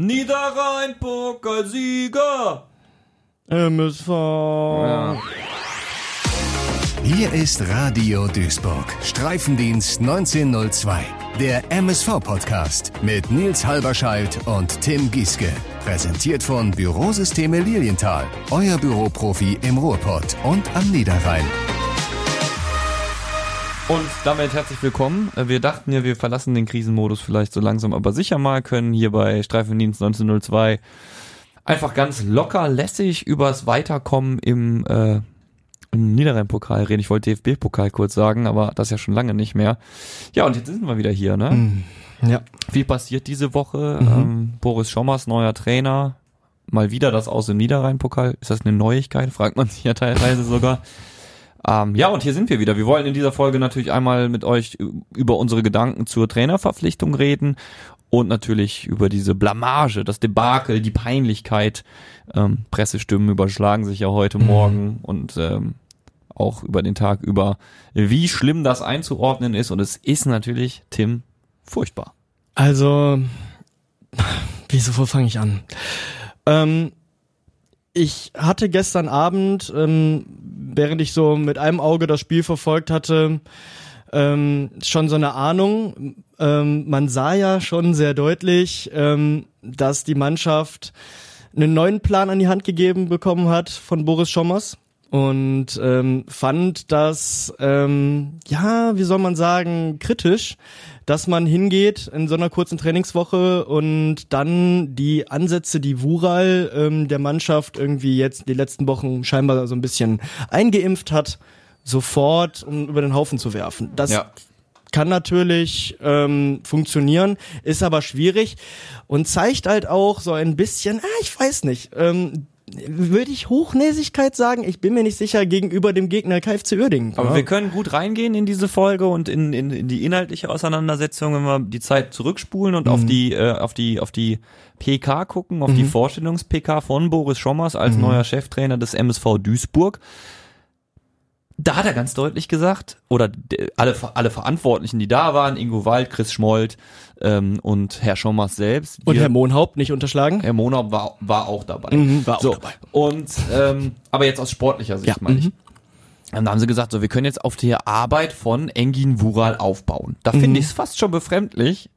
Niederrhein-Pokalsieger! MSV. Ja. Hier ist Radio Duisburg. Streifendienst 1902. Der MSV-Podcast mit Nils Halberscheidt und Tim Gieske. Präsentiert von Bürosysteme Lilienthal. Euer Büroprofi im Ruhrpott und am Niederrhein. Und damit herzlich willkommen. Äh, Wir dachten ja, wir verlassen den Krisenmodus vielleicht so langsam, aber sicher mal, können hier bei Streifendienst 1902 einfach ganz locker, lässig übers Weiterkommen im, äh, im Niederrhein-Pokal reden. Ich wollte DFB-Pokal kurz sagen, aber das ja schon lange nicht mehr. Ja, und jetzt sind wir wieder hier, ne? Ja. Viel passiert diese Woche. Ähm, Boris Schommers, neuer Trainer. Mal wieder das aus dem Niederrhein-Pokal. Ist das eine Neuigkeit? Fragt man sich ja teilweise sogar. Ähm, ja, und hier sind wir wieder. Wir wollen in dieser Folge natürlich einmal mit euch über unsere Gedanken zur Trainerverpflichtung reden und natürlich über diese Blamage, das Debakel, die Peinlichkeit. Ähm, Pressestimmen überschlagen sich ja heute Morgen und ähm, auch über den Tag über, wie schlimm das einzuordnen ist. Und es ist natürlich, Tim, furchtbar. Also, wieso, wo fange ich an? Ähm, ich hatte gestern Abend, ähm, während ich so mit einem Auge das Spiel verfolgt hatte, ähm, schon so eine Ahnung. Ähm, man sah ja schon sehr deutlich, ähm, dass die Mannschaft einen neuen Plan an die Hand gegeben bekommen hat von Boris Schommers und ähm, fand das, ähm, ja, wie soll man sagen, kritisch, dass man hingeht in so einer kurzen Trainingswoche und dann die Ansätze, die Wural ähm, der Mannschaft irgendwie jetzt die letzten Wochen scheinbar so ein bisschen eingeimpft hat, sofort um über den Haufen zu werfen. Das Ja. kann natürlich ähm, funktionieren, ist aber schwierig und zeigt halt auch so ein bisschen, ah, ich weiß nicht, ähm, würde ich Hochnäsigkeit sagen? Ich bin mir nicht sicher gegenüber dem Gegner KFC Uerdingen. Aber Ja. wir können gut reingehen in diese Folge und in, in, in die inhaltliche Auseinandersetzung, wenn wir die Zeit zurückspulen und auf die äh, auf die auf die PK gucken, auf die Vorstellungs-PK von Boris Schommers als neuer Cheftrainer des MSV Duisburg. Da hat er ganz deutlich gesagt, oder de- alle, alle Verantwortlichen, die da waren, Ingo Wald, Chris Schmold ähm, und Herr Schommers selbst. und Herr Mohnhaupt nicht unterschlagen? Herr Monau war, war auch dabei. Mhm, war auch so, dabei. Und ähm, aber jetzt aus sportlicher Sicht Ja, meine ich. mhm. Und da haben sie gesagt, so wir können jetzt auf die Arbeit von Engin Wural aufbauen. Da Mhm. finde ich es fast schon befremdlich,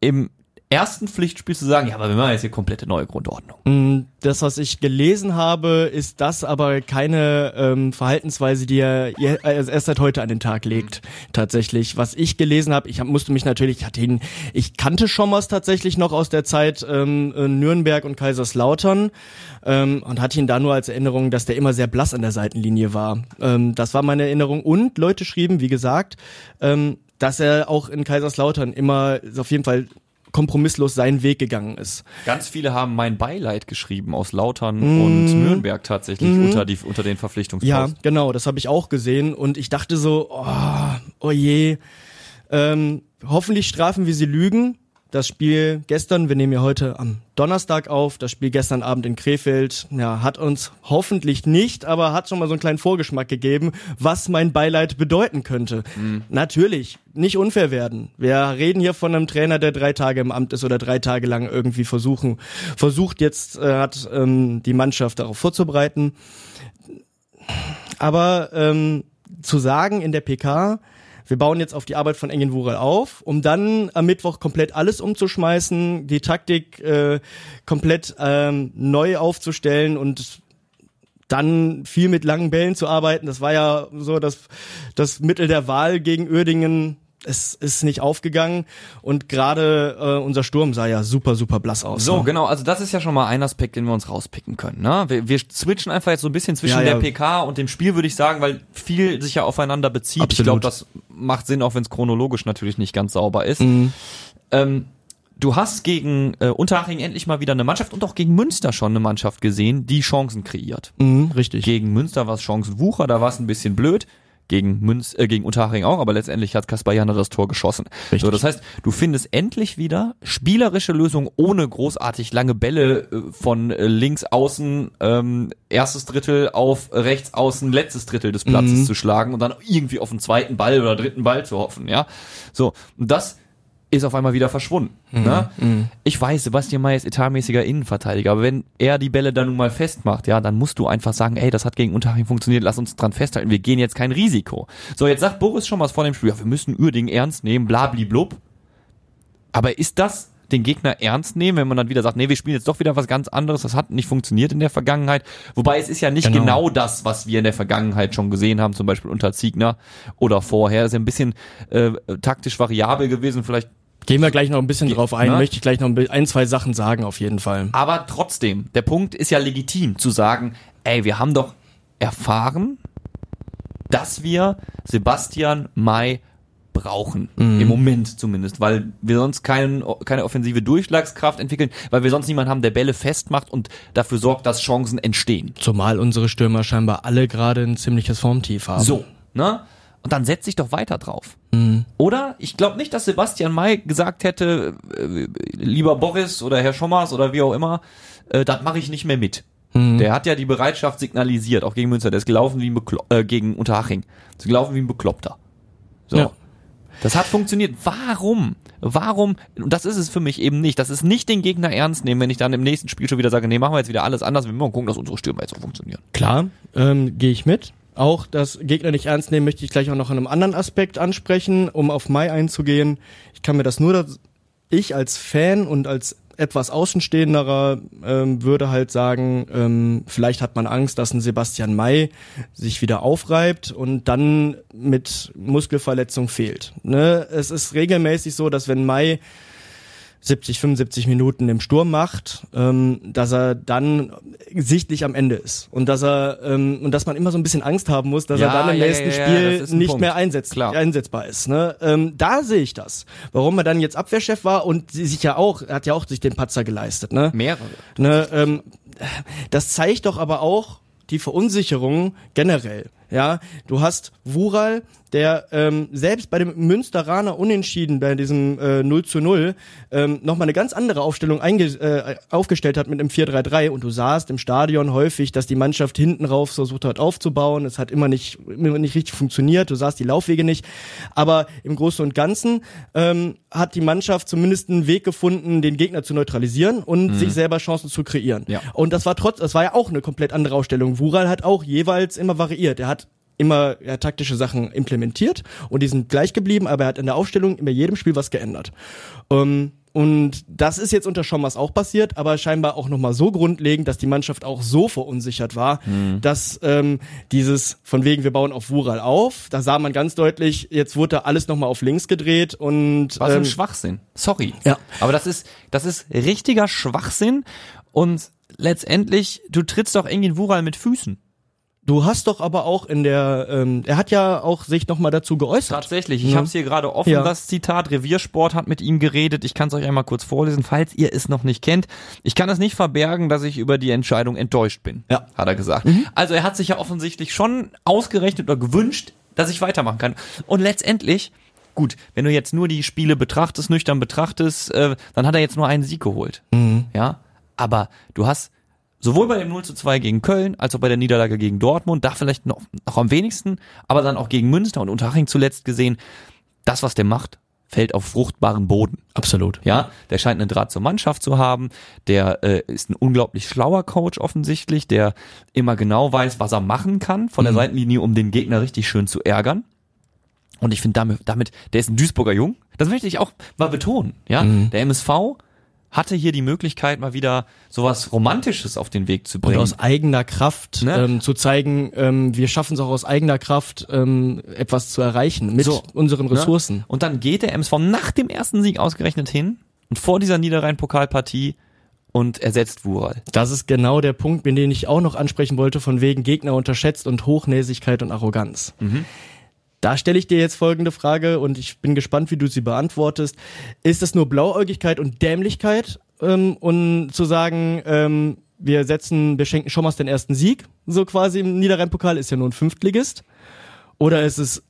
im ersten Pflichtspiel zu sagen, ja, aber wir machen jetzt hier komplette neue Grundordnung. Mm, Das, was ich gelesen habe, ist das aber keine ähm, Verhaltensweise, die er also erst seit heute an den Tag legt. Tatsächlich, was ich gelesen habe, ich hab, musste mich natürlich, ich hatte ihn, ich kannte Schommers tatsächlich noch aus der Zeit ähm, Nürnberg und Kaiserslautern ähm, und hatte ihn da nur als Erinnerung, dass der immer sehr blass an der Seitenlinie war. Ähm, das war meine Erinnerung und Leute schrieben, wie gesagt, ähm, dass er auch in Kaiserslautern immer auf jeden Fall kompromisslos seinen Weg gegangen ist. Ganz viele haben mein Beileid geschrieben aus Lautern Mhm. und Nürnberg tatsächlich unter, die, unter den Ja, Verpflichtungsposten. genau, das habe ich auch gesehen und ich dachte so, oh, oh je, ähm, hoffentlich strafen wir sie Lügen. Das Spiel gestern, wir nehmen ja heute am Donnerstag auf, das Spiel gestern Abend in Krefeld, ja, hat uns hoffentlich nicht, aber hat schon mal so einen kleinen Vorgeschmack gegeben, was mein Beileid bedeuten könnte. Natürlich, nicht unfair werden. Wir reden hier von einem Trainer, der drei Tage im Amt ist oder drei Tage lang irgendwie versuchen, versucht jetzt, äh, hat ähm, die Mannschaft darauf vorzubereiten. Aber ähm, zu sagen in der PK, wir bauen jetzt auf die Arbeit von Engin Wural auf, um dann am Mittwoch komplett alles umzuschmeißen, die Taktik äh, komplett ähm, neu aufzustellen und dann viel mit langen Bällen zu arbeiten. Das war ja so das, das Mittel der Wahl gegen Uerdingen. Es ist nicht aufgegangen und gerade äh, unser Sturm sah ja super, super blass aus. So, ne? genau, also das ist ja schon mal ein Aspekt, den wir uns rauspicken können. Ne? Wir, wir switchen einfach jetzt so ein bisschen zwischen Ja, der ja. PK und dem Spiel, würde ich sagen, weil viel sich ja aufeinander bezieht. Ich Absolut. glaube, das macht Sinn, auch wenn es chronologisch natürlich nicht ganz sauber ist. Mhm. Ähm, du hast gegen äh, Unterhaching endlich mal wieder eine Mannschaft und auch gegen Münster schon eine Mannschaft gesehen, die Chancen kreiert. Mhm, richtig. Gegen Münster war es Chancenwucher, da war es ein bisschen blöd. Gegen Münz, äh, gegen Unterhaching auch, aber letztendlich hat Kaspar Jana das Tor geschossen. Richtig. So, das heißt, du findest endlich wieder spielerische Lösungen ohne großartig lange Bälle äh, von äh, links außen, ähm, erstes Drittel auf rechts außen, letztes Drittel des Platzes zu schlagen und dann irgendwie auf den zweiten Ball oder dritten Ball zu hoffen, ja. So, und das ist auf einmal wieder verschwunden. Ne? Ich weiß, Sebastian May ist etatmäßiger Innenverteidiger, aber wenn er die Bälle dann nun mal festmacht, ja, dann musst du einfach sagen, ey, das hat gegen Unterhaching funktioniert, lass uns dran festhalten, wir gehen jetzt kein Risiko. So, jetzt sagt Boris schon was vor dem Spiel, ja, wir müssen Uerdingen ernst nehmen, blabli-blub. Aber ist das den Gegner ernst nehmen, wenn man dann wieder sagt, nee, wir spielen jetzt doch wieder was ganz anderes, das hat nicht funktioniert in der Vergangenheit. Wobei es ist ja nicht genau, Genau. das, was wir in der Vergangenheit schon gesehen haben, zum Beispiel unter Ziegner oder vorher. Ist ja ein bisschen äh, taktisch variabel gewesen, vielleicht Gehen wir gleich noch ein bisschen Ge- drauf ein, ne? möchte ich gleich noch ein, zwei Sachen sagen auf jeden Fall. Aber trotzdem, der Punkt ist ja legitim zu sagen, ey, wir haben doch erfahren, dass wir Sebastian May brauchen. Im Moment zumindest, weil wir sonst keinen, keine offensive Durchschlagskraft entwickeln, weil wir sonst niemanden haben, der Bälle festmacht und dafür sorgt, dass Chancen entstehen. Zumal unsere Stürmer scheinbar alle gerade ein ziemliches Formtief haben. So, ne? Und dann setz dich doch weiter drauf. Oder? Ich glaube nicht, dass Sebastian May gesagt hätte, äh, lieber Boris oder Herr Schommers oder wie auch immer, äh, das mache ich nicht mehr mit. Der hat ja die Bereitschaft signalisiert, auch gegen Münster. Der ist gelaufen wie ein Beklo äh, gegen Unterhaching. Ist gelaufen wie ein Bekloppter. So. Ja. Das hat funktioniert. Warum? Warum? Und das ist es für mich eben nicht. Das ist nicht den Gegner ernst nehmen, wenn ich dann im nächsten Spiel schon wieder sage, nee, machen wir jetzt wieder alles anders. Wir müssen mal gucken, dass unsere Stürmer jetzt auch funktionieren. Klar, ähm, gehe ich mit. Auch das Gegner nicht ernst nehmen, möchte ich gleich auch noch an einem anderen Aspekt ansprechen, um auf Mai einzugehen. Ich kann mir das nur, ich als Fan und als etwas Außenstehenderer ähm, würde halt sagen, ähm, vielleicht hat man Angst, dass ein Sebastian May sich wieder aufreibt und dann mit Muskelverletzung fehlt. Ne? Es ist regelmäßig so, dass wenn May 70, 75 Minuten im Sturm macht, ähm, dass er dann sichtlich am Ende ist und dass er ähm, und dass man immer so ein bisschen Angst haben muss, dass Ja, er dann im ja, nächsten ja, Spiel nicht Punkt. mehr einsetz Klar. einsetzbar ist. Ne? Ähm, da sehe ich das. Warum er dann jetzt Abwehrchef war und sich ja auch, er hat ja auch sich den Patzer geleistet. Ne? Mehrere. Ne, ähm, das zeigt doch aber auch die Verunsicherung generell. Ja, du hast Wural, der ähm, selbst bei dem Münsteraner Unentschieden, bei diesem äh, 0 zu 0, ähm, nochmal eine ganz andere Aufstellung äh, aufgestellt hat mit einem 4-3-3 und du sahst im Stadion häufig, dass die Mannschaft hinten rauf versucht hat aufzubauen. Es hat immer nicht, immer nicht richtig funktioniert, du sahst die Laufwege nicht. Aber im Großen und Ganzen ähm, hat die Mannschaft zumindest einen Weg gefunden, den Gegner zu neutralisieren und sich selber Chancen zu kreieren. Ja. Und das war trotz, das war ja auch eine komplett andere Ausstellung. Wural hat auch jeweils immer variiert. Er hat immer ja, taktische Sachen implementiert und die sind gleich geblieben, aber er hat in der Aufstellung in jedem Spiel was geändert. Ähm, und das ist jetzt unter Schommers auch passiert, aber scheinbar auch nochmal so grundlegend, dass die Mannschaft auch so verunsichert war, dass ähm, dieses von wegen, wir bauen auf Wural auf, da sah man ganz deutlich, jetzt wurde da alles nochmal auf links gedreht und Was ein ähm, Schwachsinn. Sorry. Ja. Aber das ist, das ist richtiger Schwachsinn und letztendlich, du trittst doch irgendwie in Wural mit Füßen. Du hast doch aber auch in der, ähm, er hat ja auch sich nochmal dazu geäußert. Tatsächlich, ich Ja. habe es hier gerade offen, Ja. das Zitat. Reviersport hat mit ihm geredet. Ich kann es euch einmal kurz vorlesen, falls ihr es noch nicht kennt. Ich kann es nicht verbergen, dass ich über die Entscheidung enttäuscht bin, Ja. Mhm. hat er gesagt. Also er hat sich ja offensichtlich schon ausgerechnet oder gewünscht, dass ich weitermachen kann. Und letztendlich, gut, wenn du jetzt nur die Spiele betrachtest, nüchtern betrachtest, äh, dann hat er jetzt nur einen Sieg geholt. Mhm. Ja, aber du hast sowohl bei dem 0 zu 2 gegen Köln, als auch bei der Niederlage gegen Dortmund, da vielleicht noch, noch am wenigsten, aber dann auch gegen Münster und Unterhaching zuletzt gesehen, das, was der macht, fällt auf fruchtbaren Boden. Absolut. Ja, der scheint einen Draht zur Mannschaft zu haben. Der äh, ist ein unglaublich schlauer Coach offensichtlich, der immer genau weiß, was er machen kann von der Seitenlinie, um den Gegner richtig schön zu ärgern. Und ich finde damit, damit, der ist ein Duisburger Jung. Das möchte ich auch mal betonen. Ja, der MSV hatte hier die Möglichkeit, mal wieder sowas Romantisches auf den Weg zu Und bringen. aus eigener Kraft Ne? ähm, zu zeigen, ähm, wir schaffen es auch aus eigener Kraft, ähm, etwas zu erreichen mit So, unseren Ne? Ressourcen. Und dann geht der MSV nach dem ersten Sieg ausgerechnet hin und vor dieser Niederrhein-Pokalpartie und ersetzt Wural. Das ist genau der Punkt, den ich auch noch ansprechen wollte, von wegen Gegner unterschätzt und Hochnäsigkeit und Arroganz. Da stelle ich dir jetzt folgende Frage und ich bin gespannt, wie du sie beantwortest. Ist es nur Blauäugigkeit und Dämlichkeit, ähm, und zu sagen, ähm, wir setzen, wir schenken Schommers den ersten Sieg, so quasi im Niederrhein-Pokal, ist ja nur ein Fünftligist? Oder ist es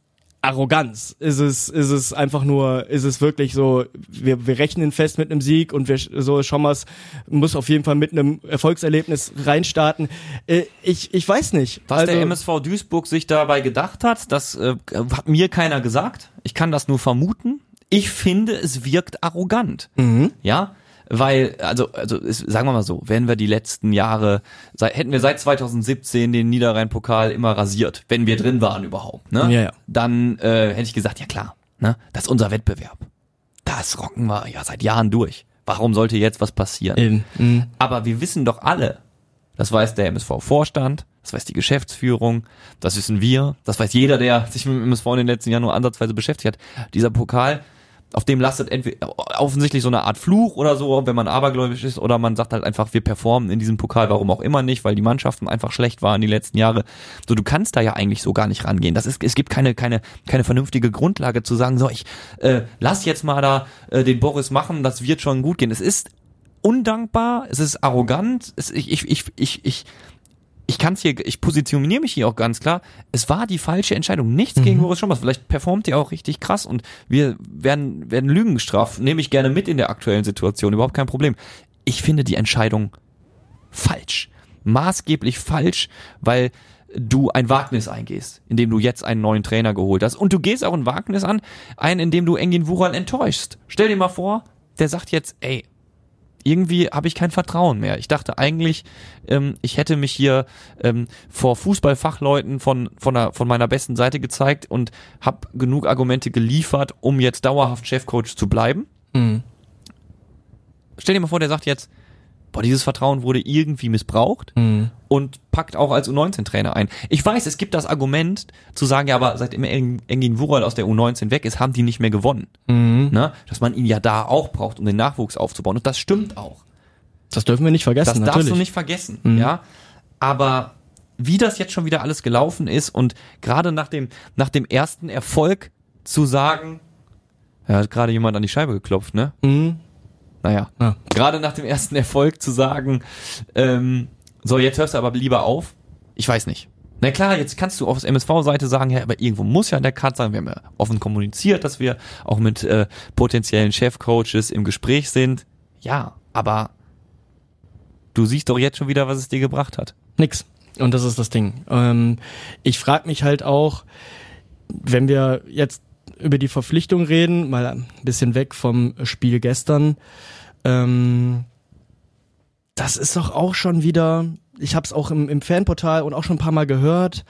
Arroganz? Ist es, ist es einfach nur, ist es wirklich so, wir, wir rechnen fest mit einem Sieg und wir, so Schommers muss auf jeden Fall mit einem Erfolgserlebnis reinstarten. Äh, ich, ich weiß nicht. Was also, der MSV Duisburg sich dabei gedacht hat, das äh, hat mir keiner gesagt. Ich kann das nur vermuten. Ich finde, es wirkt arrogant. Ja, weil, also, also ist, sagen wir mal so, wenn wir die letzten Jahre, seit, hätten wir seit 2017 den Niederrhein-Pokal immer rasiert, wenn wir drin waren überhaupt, ne? Ja, ja. Dann äh, hätte ich gesagt, ja klar, ne? Das ist unser Wettbewerb. Das rocken wir ja seit Jahren durch. Warum sollte jetzt was passieren? Mhm. Aber wir wissen doch alle, das weiß der MSV-Vorstand, das weiß die Geschäftsführung, das wissen wir, das weiß jeder, der sich mit dem MSV in den letzten Jahren nur ansatzweise beschäftigt hat. Dieser Pokal, auf dem lastet entweder offensichtlich so eine Art Fluch oder so, wenn man abergläubisch ist, oder man sagt halt einfach, wir performen in diesem Pokal, warum auch immer nicht, weil die Mannschaften einfach schlecht waren die letzten Jahre. So, du kannst da ja eigentlich so gar nicht rangehen. Das ist, es gibt keine, keine, keine vernünftige Grundlage zu sagen, so, ich äh, lass jetzt mal da äh, den Boris machen, das wird schon gut gehen. Es ist undankbar, es ist arrogant, es, ich, ich, ich, ich, ich, ich kann es hier, ich positioniere mich hier auch ganz klar. Es war die falsche Entscheidung. Nichts gegen Boris Schommers. Vielleicht performt er auch richtig krass und wir werden, werden Lügen gestraft. Nehme ich gerne mit in der aktuellen Situation. Überhaupt kein Problem. Ich finde die Entscheidung falsch. Maßgeblich falsch, weil du ein Wagnis eingehst, indem du jetzt einen neuen Trainer geholt hast. Und du gehst auch ein Wagnis an, ein, indem du Engin Wural enttäuschst. Stell dir mal vor, der sagt jetzt, ey, irgendwie habe ich kein Vertrauen mehr. Ich dachte eigentlich, ähm, ich hätte mich hier ähm, vor Fußballfachleuten von von, der, von meiner besten Seite gezeigt und habe genug Argumente geliefert, um jetzt dauerhaft Chefcoach zu bleiben. Mhm. Stell dir mal vor, der sagt jetzt, boah, dieses Vertrauen wurde irgendwie missbraucht Mhm. und packt auch als U19-Trainer ein. Ich weiß, es gibt das Argument zu sagen, ja, aber seitdem Eng- Engin Wural aus der U19 weg ist, haben die nicht mehr gewonnen. Mhm. Ne? Dass man ihn ja da auch braucht, um den Nachwuchs aufzubauen. Und das stimmt auch. Das dürfen wir nicht vergessen, Das natürlich. darfst du nicht vergessen, ja. Aber wie das jetzt schon wieder alles gelaufen ist und gerade nach dem, nach dem ersten Erfolg zu sagen, ja, hat gerade jemand an die Scheibe geklopft, ne? Mhm. Naja. Ja. Gerade nach dem ersten Erfolg zu sagen, ähm, so, jetzt hörst du aber lieber auf. Ich weiß nicht. Na klar, jetzt kannst du auf der MSV-Seite sagen, ja, aber irgendwo muss ja der Cut sein. Wir haben ja offen kommuniziert, dass wir auch mit äh, potenziellen Chefcoaches im Gespräch sind. Ja, aber du siehst doch jetzt schon wieder, was es dir gebracht hat. Nix. Und das ist das Ding. Ähm, ich frage mich halt auch, wenn wir jetzt über die Verpflichtung reden, mal ein bisschen weg vom Spiel gestern, ähm, das ist doch auch schon wieder, ich habe es auch im, im Fanportal und auch schon ein paar Mal gehört,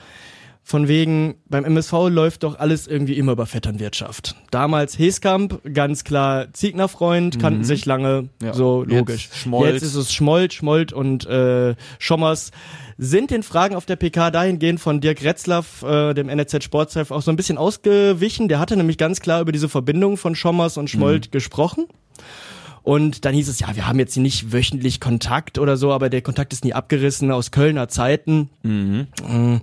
von wegen, beim MSV läuft doch alles irgendwie immer über Vetternwirtschaft. Damals Heskamp, ganz klar Ziegner-Freund, kannten sich lange, Ja. so Jetzt logisch. Schmold. Jetzt ist es Schmold, Schmold und äh, Schommers. Sind den Fragen auf der PK dahingehend von Dirk Retzlaff, äh, dem NRZ Sportchef, auch so ein bisschen ausgewichen. Der hatte nämlich ganz klar über diese Verbindung von Schommers und Schmold gesprochen. Und dann hieß es, ja, wir haben jetzt nicht wöchentlich Kontakt oder so, aber der Kontakt ist nie abgerissen aus Kölner Zeiten. Mm.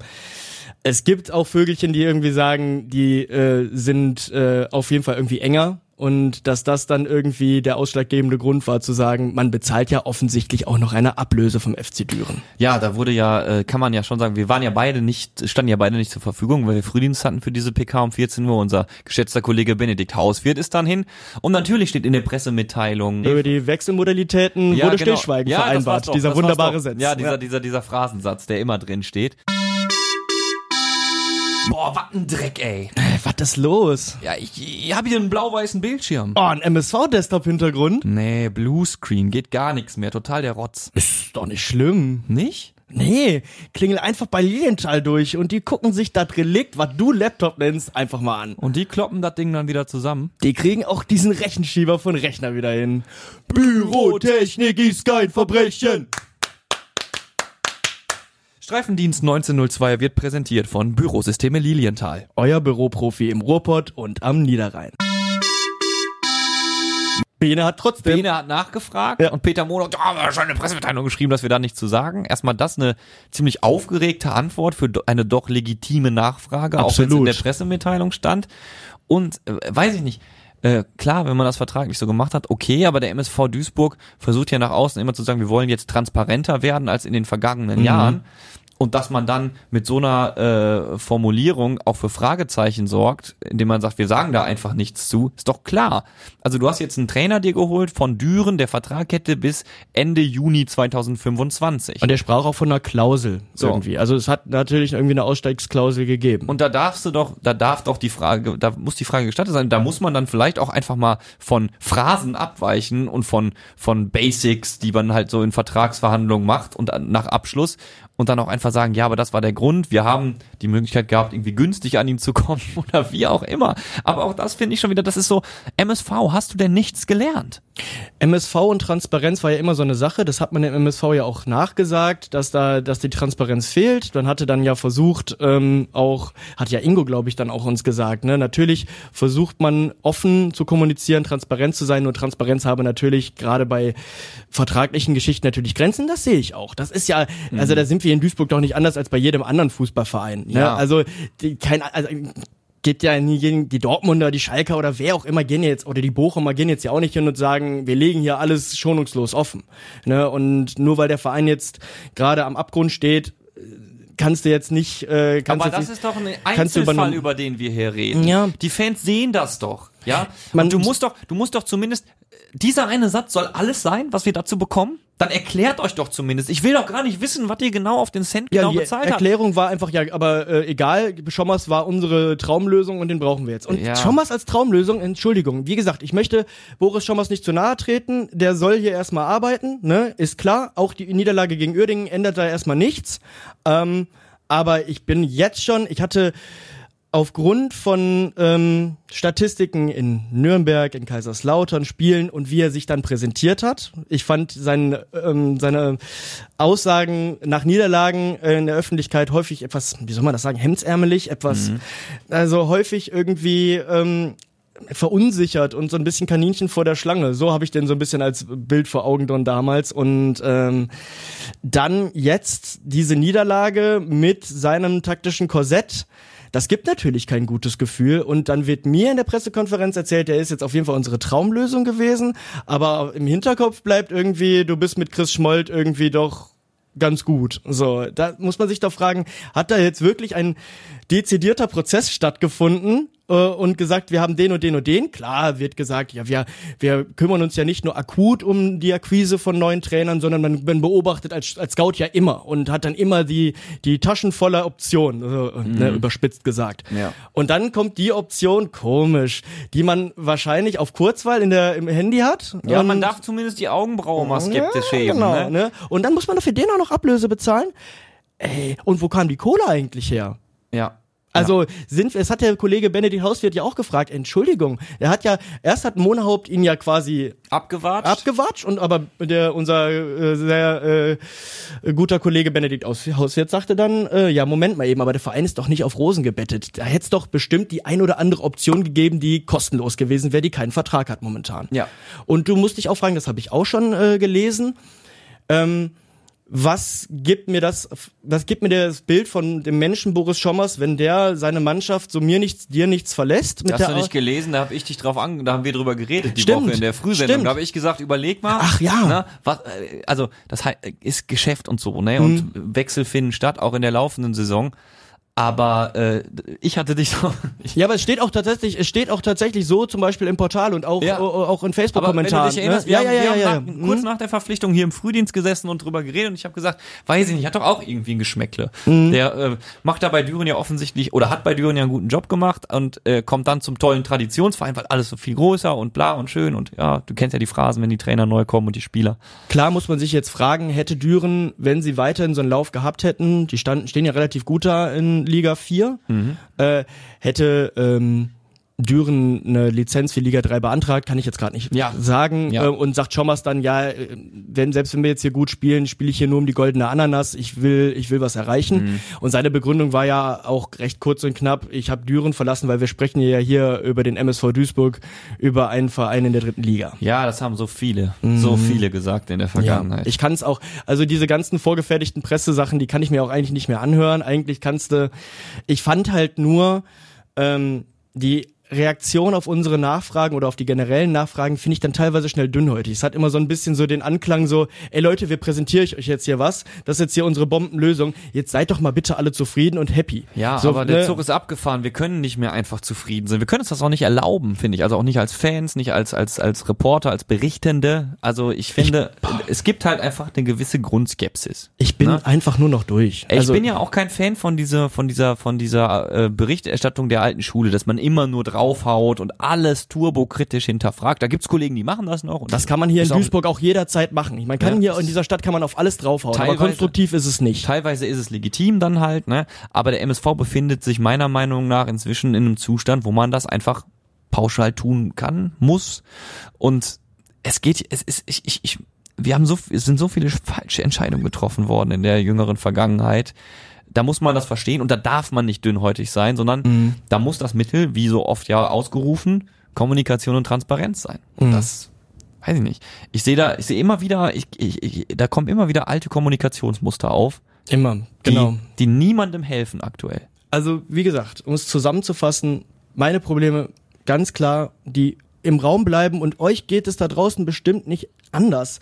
Es gibt auch Vögelchen, die irgendwie sagen, die äh, sind äh, auf jeden Fall irgendwie enger und dass das dann irgendwie der ausschlaggebende Grund war zu sagen, man bezahlt ja offensichtlich auch noch eine Ablöse vom FC Düren. Ja, da wurde ja, äh, kann man ja schon sagen, wir waren ja beide nicht, standen ja beide nicht zur Verfügung, weil wir Frühdienst hatten für diese PK um 14 Uhr. Unser geschätzter Kollege Benedikt Hauswirt ist dann hin. Und natürlich steht in der Pressemitteilung. Über die Wechselmodalitäten Ja, wurde genau. Stillschweigen Ja, vereinbart. doch, dieser wunderbare. Satz. Ja, dieser, dieser, dieser Phrasensatz, der immer drin steht. Boah, was ein Dreck, ey. Äh, Was ist los? Ja, ich, ich habe hier einen blau-weißen Bildschirm. Oh, ein MSV-Desktop-Hintergrund? Nee, Bluescreen, geht gar nichts mehr, total der Rotz. Ist doch nicht schlimm. Nicht? Nee, klingel einfach bei Lilienthal durch und die gucken sich das Relikt, was du Laptop nennst, einfach mal an. Und die kloppen das Ding dann wieder zusammen. Die kriegen auch diesen Rechenschieber von Rechner wieder hin. Bürotechnik ist kein Verbrechen. Streifendienst 1902 wird präsentiert von Bürosysteme Lilienthal. Euer Büroprofi im Ruhrpott und am Niederrhein. Bene hat trotzdem. Bene hat nachgefragt Ja. und Peter Monock hat oh, schon eine Pressemitteilung geschrieben, dass wir da nichts zu sagen. Erstmal das eine ziemlich aufgeregte Antwort für eine doch legitime Nachfrage, auch wenn es in Absolut. der Pressemitteilung stand. Und äh, weiß ich nicht, äh, klar, wenn man das vertraglich so gemacht hat, okay, aber der MSV Duisburg versucht ja nach außen immer zu sagen, wir wollen jetzt transparenter werden als in den vergangenen Jahren. Und dass man dann mit so einer äh, Formulierung auch für Fragezeichen sorgt, indem man sagt, wir sagen da einfach nichts zu, ist doch klar. Also du hast jetzt einen Trainer dir geholt von Düren, der Vertrag hätte bis Ende Juni 2025. Und der sprach auch von einer Klausel So. irgendwie. Also es hat natürlich irgendwie eine Ausstiegsklausel gegeben. Und da darfst du doch, da darf doch die Frage, da muss die Frage gestattet sein, da muss man dann vielleicht auch einfach mal von Phrasen abweichen und von, von Basics, die man halt so in Vertragsverhandlungen macht und nach Abschluss und dann auch einfach sagen, ja, aber das war der Grund, wir haben die Möglichkeit gehabt, irgendwie günstig an ihn zu kommen oder wie auch immer. Aber auch das finde ich schon wieder, das ist so, MSV, hast du denn nichts gelernt? MSV und Transparenz war ja immer so eine Sache. Das hat man im MSV ja auch nachgesagt, dass da, dass die Transparenz fehlt. Dann hatte dann ja versucht, ähm, auch, hat ja Ingo, glaube ich, dann auch uns gesagt, ne, natürlich versucht man offen zu kommunizieren, transparent zu sein. Nur Transparenz habe natürlich gerade bei vertraglichen Geschichten natürlich Grenzen. Das sehe ich auch. Das ist ja, also da sind wir in Duisburg doch nicht anders als bei jedem anderen Fußballverein. Ne? Ja. Also die, kein, also geht ja nie gegen die Dortmunder, die Schalker oder wer auch immer gehen jetzt oder die Bochumer gehen jetzt ja auch nicht hin und sagen, wir legen hier alles schonungslos offen. Ne? Und nur weil der Verein jetzt gerade am Abgrund steht, kannst du jetzt nicht. Äh, kannst Aber das nicht, ist doch ein Einzelfall, übernommen- über den wir hier reden. Ja. Die Fans sehen das doch. Ja, Man- und du musst doch, du musst doch zumindest, dieser eine Satz soll alles sein, was wir dazu bekommen? Dann erklärt euch doch zumindest. Ich will doch gar nicht wissen, was ihr genau auf den Cent ja, genau die bezahlt habt. Erklärung war einfach, ja, aber äh, egal, Schommers war unsere Traumlösung und den brauchen wir jetzt. Und Ja. Schommers als Traumlösung, Entschuldigung, wie gesagt, ich möchte Boris Schommers nicht zu nahe treten, der soll hier erstmal arbeiten, ne, ist klar, auch die Niederlage gegen Uerdingen ändert da erstmal nichts, ähm, aber ich bin jetzt schon, ich hatte aufgrund von ähm, Statistiken in Nürnberg, in Kaiserslautern, Spielen und wie er sich dann präsentiert hat. Ich fand sein, ähm, seine Aussagen nach Niederlagen in der Öffentlichkeit häufig etwas, wie soll man das sagen, hemdsärmelig, etwas, also häufig irgendwie ähm, verunsichert und so ein bisschen Kaninchen vor der Schlange. So habe ich den so ein bisschen als Bild vor Augen drin damals. Und ähm, dann jetzt diese Niederlage mit seinem taktischen Korsett. Das gibt natürlich kein gutes Gefühl. Und dann wird mir in der Pressekonferenz erzählt, er ist jetzt auf jeden Fall unsere Traumlösung gewesen. Aber im Hinterkopf bleibt irgendwie, du bist mit Chris Schmold irgendwie doch ganz gut. So, da muss man sich doch fragen, hat da jetzt wirklich ein dezidierter Prozess stattgefunden äh, und gesagt, wir haben den und den und den? Klar, wird gesagt, ja, wir, wir kümmern uns ja nicht nur akut um die Akquise von neuen Trainern, sondern man, man beobachtet als, als Scout ja immer und hat dann immer die, die Taschen voller Optionen, also, ne, überspitzt gesagt. Ja. Und dann kommt die Option, komisch, die man wahrscheinlich auf Kurzwahl in der, im Handy hat. Ja, und man darf zumindest die Augenbraue mal skeptisch ja, heben. Genau, ne? ne? Und dann muss man für den auch noch Ablöse bezahlen. Ey, und wo kam die Kohle eigentlich her? Ja. Also sind es hat der Kollege Benedikt Hauswirt ja auch gefragt, Entschuldigung, er hat ja erst hat Monahaupt ihn ja quasi Abgewatscht. abgewatscht und aber der unser äh, sehr äh, guter Kollege Benedikt Aus- Hauswirt sagte dann, äh, ja Moment mal eben, aber der Verein ist doch nicht auf Rosen gebettet. Da hätte es doch bestimmt die ein oder andere Option gegeben, die kostenlos gewesen wäre, die keinen Vertrag hat momentan. Ja. Und du musst dich auch fragen, das habe ich auch schon äh, gelesen. Ähm, was gibt mir das, was gibt mir das Bild von dem Menschen Boris Schommers, wenn der seine Mannschaft so mir nichts, dir nichts verlässt? Mit Hast der du nicht gelesen, da habe ich dich drauf an, da haben wir drüber geredet die Stimmt. Woche in der Frühsendung. Stimmt. Da habe ich gesagt, überleg mal. Ach ja. Ne, was, äh, also das ist Geschäft und so, ne? Und Wechsel finden statt, auch in der laufenden Saison. Aber äh, ich hatte dich so. Ja, aber es steht auch tatsächlich, es steht auch tatsächlich so zum Beispiel im Portal und auch, Ja. äh, auch in Facebook-Kommentaren. ne? ja, ja, ja, haben ja, nach, ja. kurz Mhm. nach der Verpflichtung hier im Frühdienst gesessen und drüber geredet und ich habe gesagt, weiß ich nicht, hat doch auch irgendwie ein Geschmäckle. Mhm. Der äh, macht da bei Düren ja offensichtlich oder hat bei Düren ja einen guten Job gemacht und äh, kommt dann zum tollen Traditionsverein, weil alles so viel größer und bla und schön und ja, du kennst ja die Phrasen, wenn die Trainer neu kommen und die Spieler. Klar muss man sich jetzt fragen, hätte Düren, wenn sie weiterhin so einen Lauf gehabt hätten, die standen, stehen ja relativ gut da in Liga 4, äh, hätte ähm, Düren eine Lizenz für Liga 3 beantragt, kann ich jetzt gerade nicht Ja. sagen. Ja. Äh, und sagt Schommers dann, ja, äh, wenn, selbst wenn wir jetzt hier gut spielen, spiele ich hier nur um die goldene Ananas, ich will, ich will was erreichen. Mhm. Und seine Begründung war ja auch recht kurz und knapp, ich habe Düren verlassen, weil wir sprechen ja hier über den MSV Duisburg, über einen Verein in der dritten Liga. Ja, das haben so viele, so viele gesagt in der Vergangenheit. Ja, ich kann es auch, also diese ganzen vorgefertigten Pressesachen, die kann ich mir auch eigentlich nicht mehr anhören. Eigentlich kannst du, ich fand halt nur ähm, die Reaktion auf unsere Nachfragen oder auf die generellen Nachfragen finde ich dann teilweise schnell dünnhäutig. Es hat immer so ein bisschen so den Anklang so, ey Leute, wir präsentiere ich euch jetzt hier was. Das ist jetzt hier unsere Bombenlösung. Jetzt seid doch mal bitte alle zufrieden und happy. Ja, so, aber ne? der Zug ist abgefahren. Wir können nicht mehr einfach zufrieden sein. Wir können uns das auch nicht erlauben, finde ich. Also auch nicht als Fans, nicht als als als Reporter, als Berichtende. Also ich finde, es gibt halt einfach eine gewisse Grundskepsis. Ich bin Ne? einfach nur noch durch. Also, ich bin ja auch kein Fan von dieser, von dieser, von dieser äh, Berichterstattung der alten Schule, dass man immer nur draufhaut und alles turbokritisch hinterfragt. Da gibt's Kollegen, die machen das noch. Und das kann man hier in auch- Duisburg auch jederzeit machen. Ich Man kann Ja. hier in dieser Stadt kann man auf alles draufhauen, aber konstruktiv ist es nicht. Teilweise ist es legitim dann halt, ne? Aber der MSV befindet sich meiner Meinung nach inzwischen in einem Zustand, wo man das einfach pauschal tun kann, muss. Und es geht, es ist, ich, ich, ich, wir haben so, es sind so viele falsche Entscheidungen getroffen worden in der jüngeren Vergangenheit. Da muss man das verstehen und da darf man nicht dünnhäutig sein, sondern da muss das Mittel, wie so oft ja ausgerufen, Kommunikation und Transparenz sein. Und das weiß ich nicht. Ich sehe da, ich sehe immer wieder, ich, ich, ich, da kommen immer wieder alte Kommunikationsmuster auf, Immer, die, genau. die niemandem helfen aktuell. Also, wie gesagt, um es zusammenzufassen, meine Probleme ganz klar, die im Raum bleiben und euch geht es da draußen bestimmt nicht anders.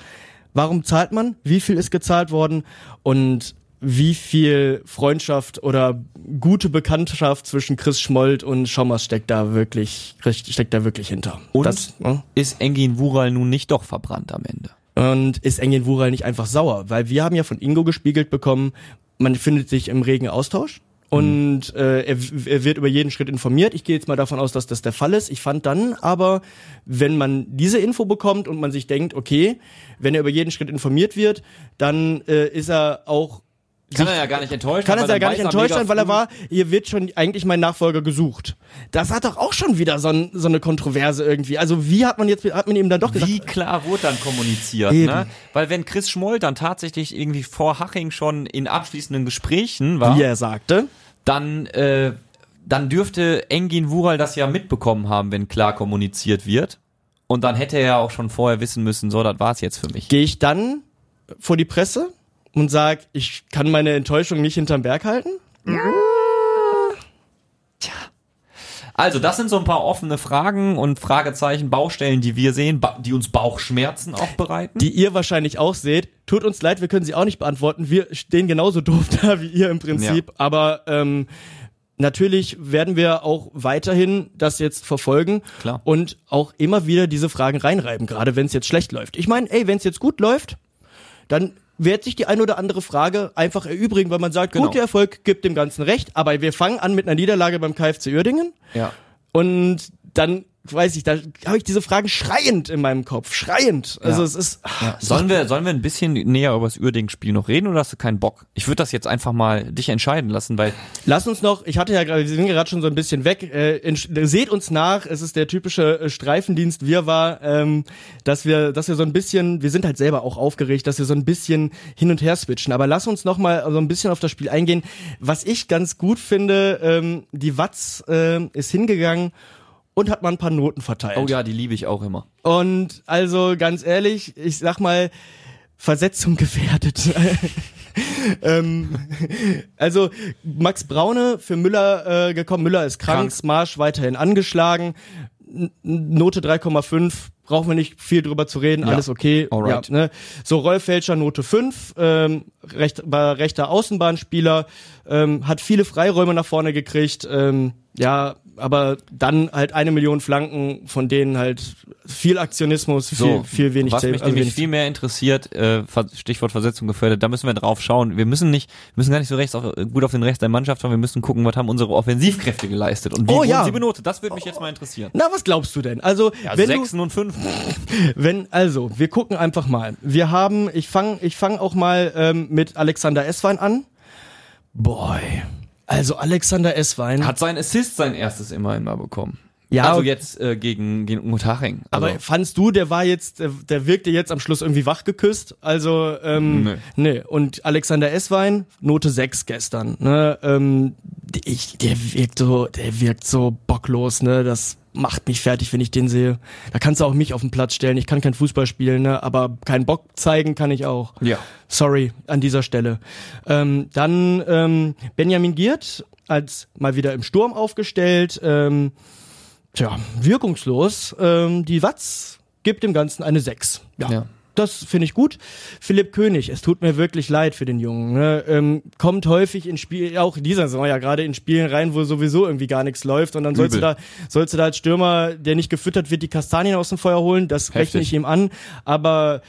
Warum zahlt man? Wie viel ist gezahlt worden? Und wie viel Freundschaft oder gute Bekanntschaft zwischen Chris Schmold und Schommers steckt da wirklich, steckt da wirklich hinter? Und Das, ne? ist Engin Wural nun nicht doch verbrannt am Ende? Und ist Engin Wural nicht einfach sauer? Weil wir haben ja von Ingo gespiegelt bekommen, man findet sich im regen Austausch. Und äh, er, er wird über jeden Schritt informiert. Ich gehe jetzt mal davon aus, dass das der Fall ist. Ich fand dann aber, wenn man diese Info bekommt und man sich denkt, okay, wenn er über jeden Schritt informiert wird, dann äh, ist er auch Kann er ja gar nicht enttäuscht kann sein, er ja weil gar nicht er enttäuscht sein, weil er war, hier wird schon eigentlich mein Nachfolger gesucht. Das hat doch auch schon wieder so, ein, so eine Kontroverse irgendwie. Also wie hat man jetzt, hat man ihm dann doch gesagt, Wie klar wurde dann kommuniziert, Eben. ne? Weil wenn Chris Schmoll dann tatsächlich irgendwie vor Haching schon in abschließenden Gesprächen war, wie er sagte, dann, äh, dann dürfte Engin Wural das ja mitbekommen haben, wenn klar kommuniziert wird. Und dann hätte er ja auch schon vorher wissen müssen, so, das war's jetzt für mich. gehe ich dann vor die Presse und sag, ich kann meine Enttäuschung nicht hinterm Berg halten? Also, das sind so ein paar offene Fragen und Fragezeichen, Baustellen, die wir sehen, die uns Bauchschmerzen auch bereiten. Die ihr wahrscheinlich auch seht. Tut uns leid, wir können sie auch nicht beantworten. Wir stehen genauso doof da wie ihr im Prinzip. Aber ähm, natürlich werden wir auch weiterhin das jetzt verfolgen Klar. und auch immer wieder diese Fragen reinreiben, gerade wenn es jetzt schlecht läuft. Ich meine, ey, wenn es jetzt gut läuft, dann wird sich die ein oder andere Frage einfach erübrigen, weil man sagt, Genau. gut, der Erfolg gibt dem Ganzen recht, aber wir fangen an mit einer Niederlage beim KFC Uerdingen ja. und dann weiß ich, da habe ich diese Fragen schreiend in meinem Kopf, schreiend. Also Ja. es ist Ja. Sollen wir, sollen wir ein bisschen näher über das Uerdingen-Spiel noch reden oder hast du keinen Bock? Ich würde das jetzt einfach mal dich entscheiden lassen, weil Lass uns noch, ich hatte ja gerade, wir sind gerade schon so ein bisschen weg, äh, in, seht uns nach, es ist der typische äh, Streifendienst wir war, ähm, dass wir, dass wir so ein bisschen, wir sind halt selber auch aufgeregt, dass wir so ein bisschen hin und her switchen, aber lass uns noch mal so ein bisschen auf das Spiel eingehen. Was ich ganz gut finde, ähm, die Watz äh, ist hingegangen und hat mal ein paar Noten verteilt. oh ja, die liebe ich auch immer. Und also ganz ehrlich, ich sag mal, Versetzung gefährdet. ähm, also Max Braune für Müller äh, gekommen. Müller ist krank, Krank. Smarsch weiterhin angeschlagen. N- Note 3,5, brauchen wir nicht viel drüber zu reden, Ja. alles okay. Alright. Ja, ne? So, Rolf Felscher Note 5, ähm, recht, war rechter Außenbahnspieler, ähm, hat viele Freiräume nach vorne gekriegt, ähm, ja, aber dann halt eine Million Flanken, von denen halt viel Aktionismus, viel, viel wenig was mich also nämlich viel mehr interessiert, äh, Stichwort Versetzung gefördert, da müssen wir drauf schauen. Wir müssen nicht, müssen gar nicht so rechts auf, gut auf den Rest der Mannschaft schauen, wir müssen gucken, was haben unsere Offensivkräfte geleistet und wie Oh ja. sie benotet. Das würde mich jetzt mal interessieren. Na, was glaubst du denn? Also, Ja, wenn du, Sechsen und Fünfen. Wenn, also, wir gucken einfach mal. Wir haben, ich fange ich fang auch mal ähm, mit Alexander Esswein an. Boy. Also Alexander Esswein. Hat sein Assist sein erstes immerhin mal bekommen. Ja, also jetzt äh, gegen, gegen Unterhaching. Also, aber fandst du, der war jetzt, der, der wirkte jetzt am Schluss irgendwie wach geküsst? Also, ähm, Nö. nee. Und Alexander Esswein, Note 6 gestern. Ne? Ähm, ich, der wirkt so, der wirkt so bocklos, ne? Das macht mich fertig, wenn ich den sehe. Da kannst du auch mich auf den Platz stellen. Ich kann kein Fußball spielen, ne? Aber keinen Bock zeigen kann ich auch. ja. Sorry an dieser Stelle. Ähm, dann ähm, Benjamin Giert als mal wieder im Sturm aufgestellt. Ähm, Tja, wirkungslos. Ähm, die Watz gibt dem Ganzen eine 6. Ja. Ja. Das finde ich gut. Philipp König, es tut mir wirklich leid für den Jungen. Ne? Ähm, kommt häufig in Spiel, auch in dieser Saison ja gerade in Spielen rein, wo sowieso irgendwie gar nichts läuft. Und dann sollst du da, sollst du da als Stürmer, der nicht gefüttert wird, die Kastanien aus dem Feuer holen. Das rechne Heftig. ich ihm an. Aber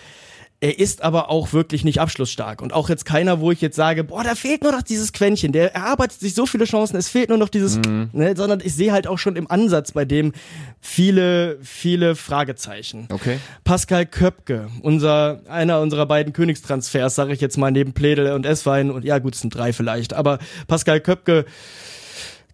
er ist aber auch wirklich nicht abschlussstark. Und auch jetzt keiner, wo ich jetzt sage, boah, da fehlt nur noch dieses Quäntchen. Der erarbeitet sich so viele Chancen, es fehlt nur noch dieses, Mhm. ne, sondern ich sehe halt auch schon im Ansatz bei dem viele, viele Fragezeichen. Okay. Pascal Köpke, unser, einer unserer beiden Königstransfers, sage ich jetzt mal neben Pledel und Esswein und ja gut, es sind drei vielleicht, aber Pascal Köpke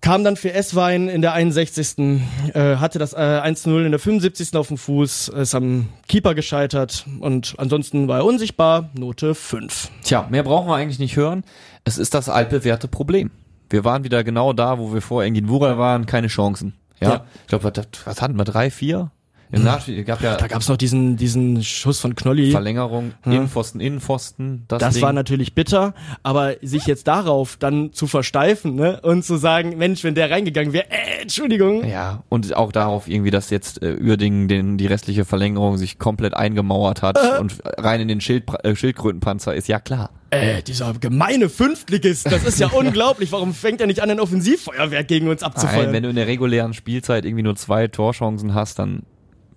kam dann für Esswein in der 61. Äh, hatte das äh, 1-0 in der 75. auf dem Fuß, ist am Keeper gescheitert und ansonsten war er unsichtbar, Note 5. Tja, mehr brauchen wir eigentlich nicht hören. Es ist das altbewährte Problem. Wir waren wieder genau da, wo wir vor Engin Wura waren, keine Chancen. Ja, Ja. ich glaube, was, was hatten wir? Drei, vier? Im Nachspiel gab ja Da gab's noch diesen, diesen Schuss von Knolli. Verlängerung, Innenpfosten, Innenpfosten. Das, Das Ding. war natürlich bitter, aber sich jetzt darauf dann zu versteifen ne, und zu sagen, Mensch, wenn der reingegangen wäre, äh, Entschuldigung. Ja, und auch darauf irgendwie, dass jetzt äh, Uerdingen den, die restliche Verlängerung sich komplett eingemauert hat und rein in den Schild, äh, Schildkrötenpanzer ist ja klar. Äh, dieser gemeine Fünftligist, das ist ja unglaublich. Warum fängt er nicht an, ein Offensivfeuerwerk gegen uns Nein, abzufeuern? wenn du in der regulären Spielzeit irgendwie nur zwei Torchancen hast, dann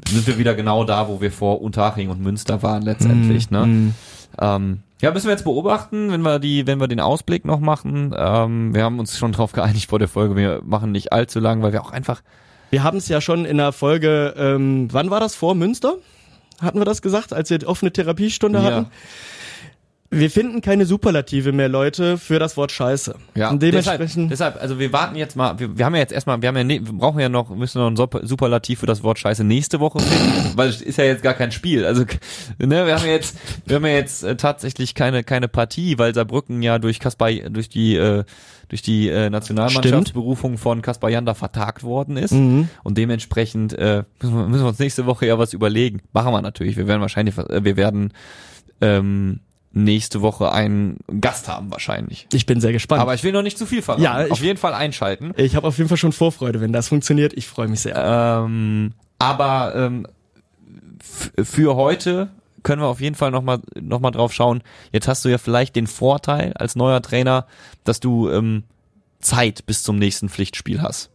sind wir wieder genau da, wo wir vor Unterhaching und Münster waren letztendlich. Mm, ne? Ähm, ja, müssen wir jetzt beobachten, wenn wir die, wenn wir den Ausblick noch machen. Ähm, wir haben uns schon darauf geeinigt vor der Folge, wir machen nicht allzu lang, weil wir auch einfach Wir haben es ja schon in der Folge, ähm, wann war das, vor Münster? Hatten wir das gesagt, als wir offene Therapiestunde Ja. hatten? Wir finden keine Superlative mehr, Leute, für das Wort Scheiße. Ja, Und deshalb, dementsprechend, deshalb, also wir warten jetzt mal, wir, wir haben ja jetzt erstmal, wir haben ja, ne, wir brauchen ja noch, müssen noch ein Super- Superlativ für das Wort Scheiße nächste Woche finden, weil es ist ja jetzt gar kein Spiel. Also, ne, wir haben ja jetzt, wir haben ja jetzt äh, tatsächlich keine, keine Partie, weil Saarbrücken ja durch Kaspar, durch die, äh, durch die äh, Nationalmannschaftsberufung von Kaspar Janda vertagt worden ist. Mhm. Und dementsprechend äh, müssen, wir, müssen wir uns nächste Woche ja was überlegen. Machen wir natürlich. Wir werden wahrscheinlich, äh, wir werden ähm, nächste Woche einen Gast haben wahrscheinlich. ich bin sehr gespannt. Aber ich will noch nicht zu viel verraten. Ja, ich- auf jeden Fall einschalten. ich habe auf jeden Fall schon Vorfreude, wenn das funktioniert. Ich freue mich sehr. Ähm, aber ähm, für heute können wir auf jeden Fall nochmal noch mal drauf schauen. Jetzt hast du ja vielleicht den Vorteil als neuer Trainer, dass du ähm, Zeit bis zum nächsten Pflichtspiel hast.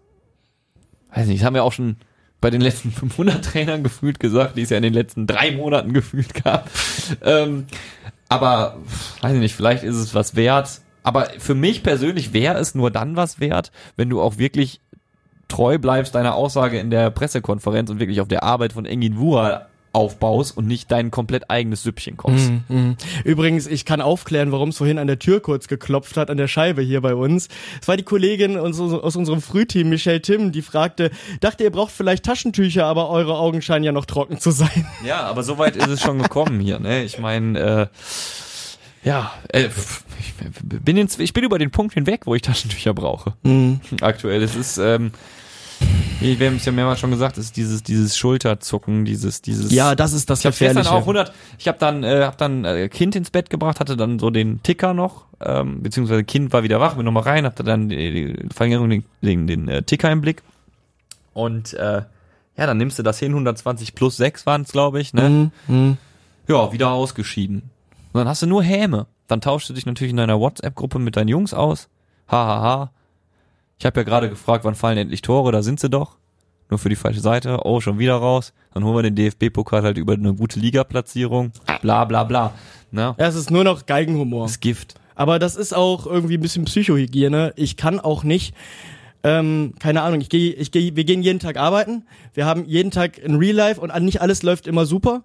Weiß nicht, das haben wir auch schon bei den letzten 500 Trainern gefühlt gesagt, die es ja in den letzten drei Monaten gefühlt gab. Ähm, aber weiß ich nicht, vielleicht ist es was wert. Aber für mich persönlich wäre es nur dann was wert, wenn du auch wirklich treu bleibst deiner Aussage in der Pressekonferenz und wirklich auf der Arbeit von Engin Wura aufbaust und nicht dein komplett eigenes Süppchen kochst. Mhm, mhm. Übrigens, ich kann aufklären, warum es vorhin an der Tür kurz geklopft hat, an der Scheibe hier bei uns. Es war die Kollegin aus, aus unserem Frühteam, Michelle Tim, die fragte, dachte, ihr braucht vielleicht Taschentücher, aber eure Augen scheinen ja noch trocken zu sein. Ja, aber so weit ist es schon gekommen hier. Ne? Ich meine, äh, ja, äh, ich bin, ins, ich bin über den Punkt hinweg, wo ich Taschentücher brauche. Aktuell. Es ist, ähm, wir haben es ja mehrmals schon gesagt, es ist dieses, dieses Schulterzucken, dieses, dieses. Ja, das ist das Ich habe gestern Gefährliche. auch 100, ich habe dann, äh, hab dann äh, Kind ins Bett gebracht, hatte dann so den Ticker noch, ähm, beziehungsweise Kind war wieder wach, bin nochmal rein, hatte dann die, die Verlängerung, den, den, den äh, Ticker im Blick. Und äh, ja, dann nimmst du das hin, 120 plus 6 waren es, glaube ich, ne? Mhm, mhm. Ja, wieder ausgeschieden. Und dann hast du nur Häme. Dann tauschst du dich natürlich in deiner WhatsApp-Gruppe mit deinen Jungs aus. Hahaha. Ha, ha. Ich habe ja gerade gefragt, wann fallen endlich Tore, da sind sie doch. Nur für die falsche Seite. Oh, schon wieder raus. Dann holen wir den DFB-Pokal halt über eine gute Liga-Platzierung. Bla bla bla. Na, Ja, es ist nur noch Geigenhumor. das Gift. Aber das ist auch irgendwie ein bisschen Psychohygiene. Ich kann auch nicht, ähm, keine Ahnung, ich gehe, ich gehe, wir gehen jeden Tag arbeiten. Wir haben jeden Tag ein Real Life und nicht alles läuft immer super.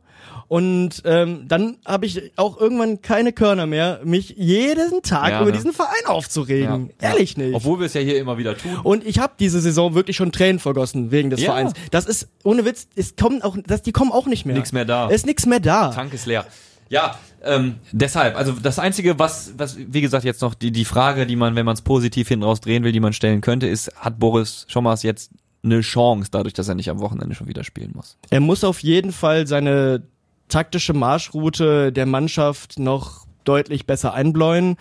Und ähm, dann habe ich auch irgendwann keine Körner mehr, mich jeden Tag Ja, über ne? diesen Verein aufzuregen. Ja. Ehrlich Ja. nicht. Obwohl wir es ja hier immer wieder tun. und ich habe diese Saison wirklich schon Tränen vergossen wegen des. Vereins. Das ist ohne Witz, es kommen auch, das, die kommen auch nicht mehr. Nix mehr da. Es ist nichts mehr da. Tank ist leer. Ja, ähm, deshalb, also das Einzige, was, was, wie gesagt, jetzt noch die, die Frage, die man, wenn man es positiv hinten raus drehen will, die man stellen könnte, ist, hat Boris Schommers jetzt eine Chance, dadurch, dass er nicht am Wochenende schon wieder spielen muss? Er muss auf jeden Fall seine taktische Marschroute der Mannschaft noch deutlich besser einbläuen.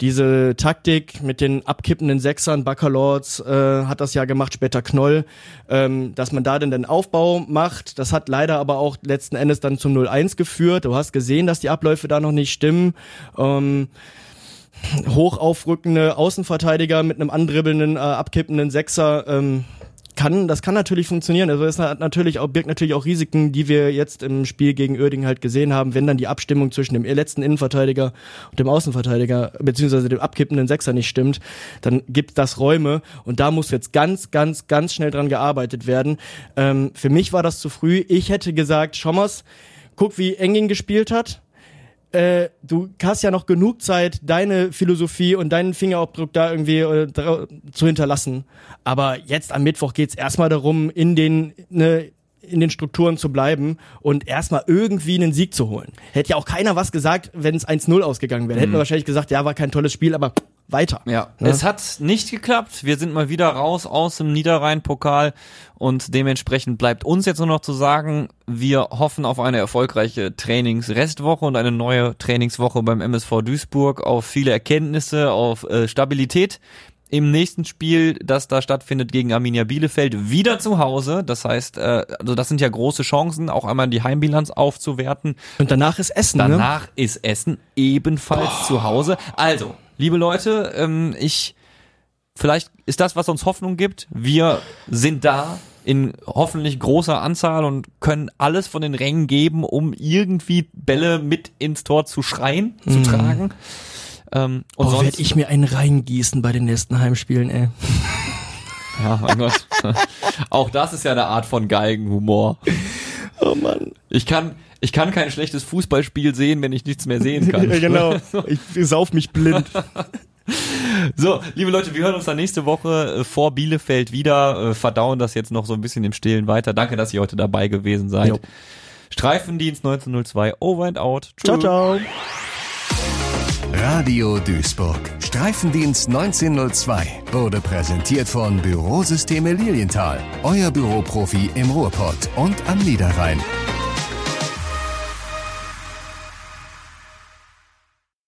Diese Taktik mit den abkippenden Sechsern, Baccalords äh, hat das ja gemacht, später Knoll, ähm, dass man da dann den Aufbau macht. Das hat leider aber auch letzten Endes dann zum 0-1 geführt. Du hast gesehen, dass die Abläufe da noch nicht stimmen. Ähm, hochaufrückende Außenverteidiger mit einem andribbelnden, äh, abkippenden Sechser. Ähm, kann, das kann natürlich funktionieren. Also es hat natürlich auch, birgt natürlich auch Risiken, die wir jetzt im Spiel gegen Oerding halt gesehen haben, wenn dann die Abstimmung zwischen dem letzten Innenverteidiger und dem Außenverteidiger, beziehungsweise dem abkippenden Sechser nicht stimmt, dann gibt das Räume und da muss jetzt ganz, ganz, ganz schnell dran gearbeitet werden. Ähm, für mich war das zu früh. Ich hätte gesagt, Schommers, guck, wie Engin gespielt hat äh, du hast ja noch genug Zeit, deine Philosophie und deinen Fingerabdruck da irgendwie äh, zu hinterlassen. Aber jetzt am Mittwoch geht's erstmal darum, in den, ne, in den Strukturen zu bleiben und erstmal irgendwie einen Sieg zu holen. Hätte ja auch keiner was gesagt, wenn es 1-0 ausgegangen wäre. Mhm. Hätten wir wahrscheinlich gesagt, ja, war kein tolles Spiel, aber weiter. Ja. ja. Es hat nicht geklappt. Wir sind mal wieder raus aus dem Niederrhein-Pokal und dementsprechend bleibt uns jetzt nur noch zu sagen, wir hoffen auf eine erfolgreiche Trainingsrestwoche und eine neue Trainingswoche beim MSV Duisburg, auf viele Erkenntnisse, auf äh, Stabilität im nächsten Spiel, das da stattfindet gegen Arminia Bielefeld, wieder zu Hause. Das heißt, äh, also das sind ja große Chancen, auch einmal die Heimbilanz aufzuwerten. Und danach ist Essen. Ne? Danach ne? ist Essen ebenfalls Boah. zu Hause. Also, liebe Leute, ähm, ich vielleicht ist das, was uns Hoffnung gibt. Wir sind da in hoffentlich großer Anzahl und können alles von den Rängen geben, um irgendwie Bälle mit ins Tor zu schreien, zu mhm. tragen. Ähm, und Boah, werde ich mir einen reingießen bei den nächsten Heimspielen, ey. Ja, mein Gott. Auch das ist ja eine Art von Geigenhumor. Oh Mann. Ich kann, ich kann kein schlechtes Fußballspiel sehen, wenn ich nichts mehr sehen kann. ja, genau. Ich sauf mich blind. So, liebe Leute, wir hören uns dann nächste Woche äh, vor Bielefeld wieder, äh, verdauen das jetzt noch so ein bisschen im Stillen weiter. Danke, dass ihr heute dabei gewesen seid. Jo. Streifendienst 1902, over and out. Ciao, ciao. Radio Duisburg. Streifendienst 1902 wurde präsentiert von Bürosysteme Lilienthal. Euer Büroprofi im Ruhrpott und am Niederrhein.